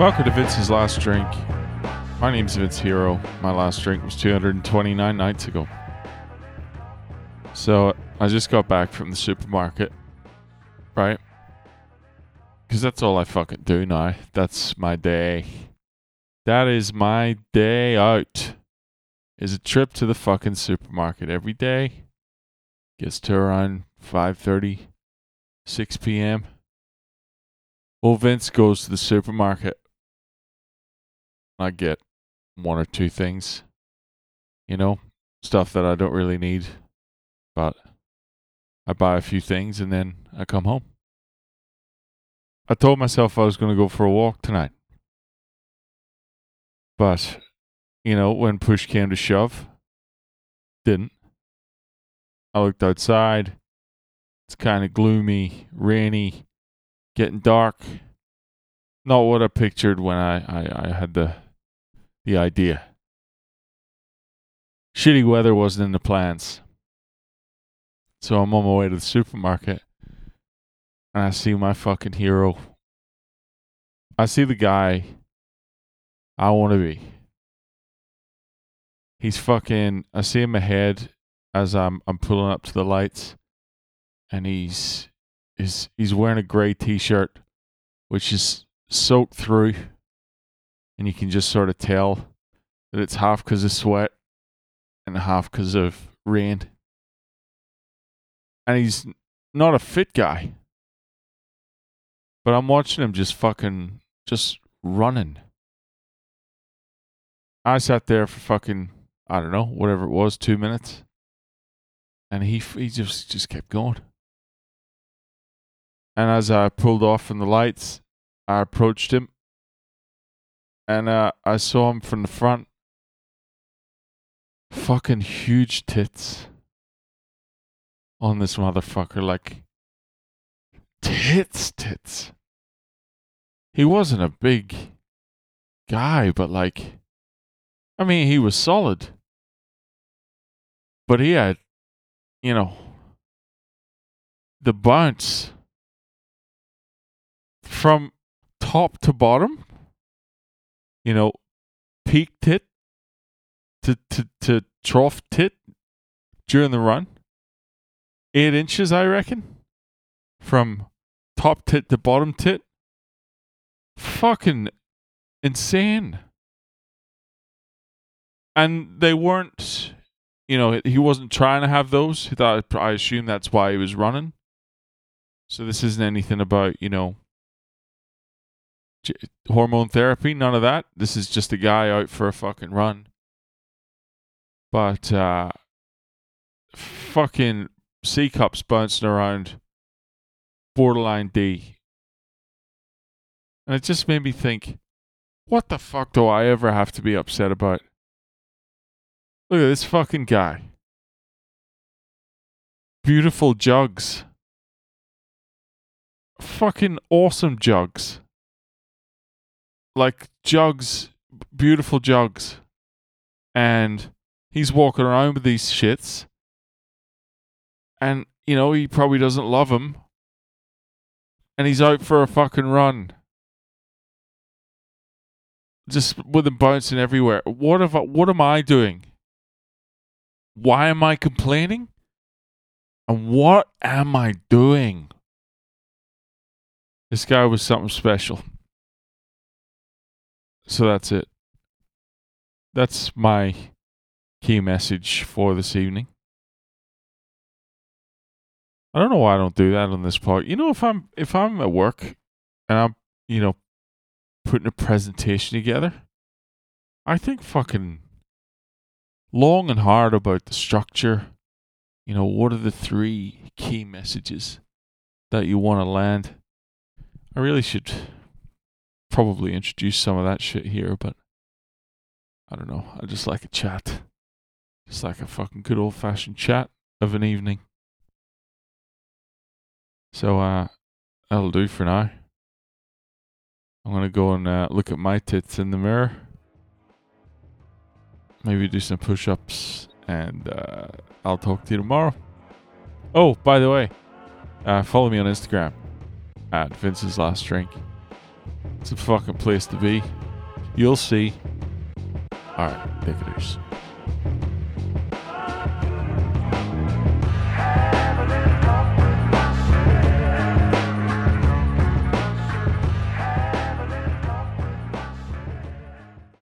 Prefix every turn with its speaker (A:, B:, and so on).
A: Welcome to Vince's Last Drink. My name's Vince Hero. My last drink was 229 nights ago. So I just got back from the supermarket, right? Because that's all I fucking do now. That's my day. That is my day out. Is a trip to the fucking supermarket every day. Gets to around 5:30, 6 p.m. Well, Vince goes to the supermarket. I get one or two things, you know, stuff that I don't really need, but I buy a few things and then I come home. I told myself I was going to go for a walk tonight. But, you know, when push came to shove, didn't. I looked outside. It's kind of gloomy, rainy, getting dark. Not what I pictured when I, I, I had the the idea. Shitty weather wasn't in the plans. So I'm on my way to the supermarket and I see my fucking hero. I see the guy I want to be. He's fucking I see him ahead as I'm I'm pulling up to the lights and he's is he's wearing a gray t-shirt which is soaked through and you can just sort of tell that it's half because of sweat and half because of rain. And he's not a fit guy. But I'm watching him just fucking, just running. I sat there for fucking, I don't know, whatever it was, two minutes. And he, he just, just kept going. And as I pulled off from the lights, I approached him and uh, I saw him from the front. Fucking huge tits on this motherfucker, like tits, tits. He wasn't a big guy, but like, I mean, he was solid. But he had, you know, the bounce from top to bottom you know, peak tit to, to, to trough tit during the run. Eight inches, I reckon, from top tit to bottom tit. Fucking insane. And they weren't, you know, he wasn't trying to have those. He thought, I assume that's why he was running. So this isn't anything about, you know, hormone therapy, none of that. This is just a guy out for a fucking run. But uh fucking C cups bouncing around borderline D. And it just made me think, what the fuck do I ever have to be upset about? Look at this fucking guy. Beautiful jugs. Fucking awesome jugs like jugs, beautiful jugs, and he's walking around with these shits, and you know he probably doesn't love them, and he's out for a fucking run, just with them bouncing everywhere. What have I, what am I doing? Why am I complaining? And what am I doing? This guy was something special. So that's it. That's my key message for this evening. I don't know why I don't do that on this part. You know, if I'm if I'm at work and I'm you know putting a presentation together, I think fucking long and hard about the structure. You know, what are the three key messages that you want to land? I really should probably introduce some of that shit here, but I don't know. I just like a chat. Just like a fucking good old fashioned chat of an evening. So, uh, that'll do for now. I'm gonna go and uh, look at my tits in the mirror. Maybe do some push ups, and uh, I'll talk to you tomorrow. Oh, by the way, uh, follow me on Instagram at Vince's Last Drink. It's a fucking place to be. You'll see. Alright, take it easy.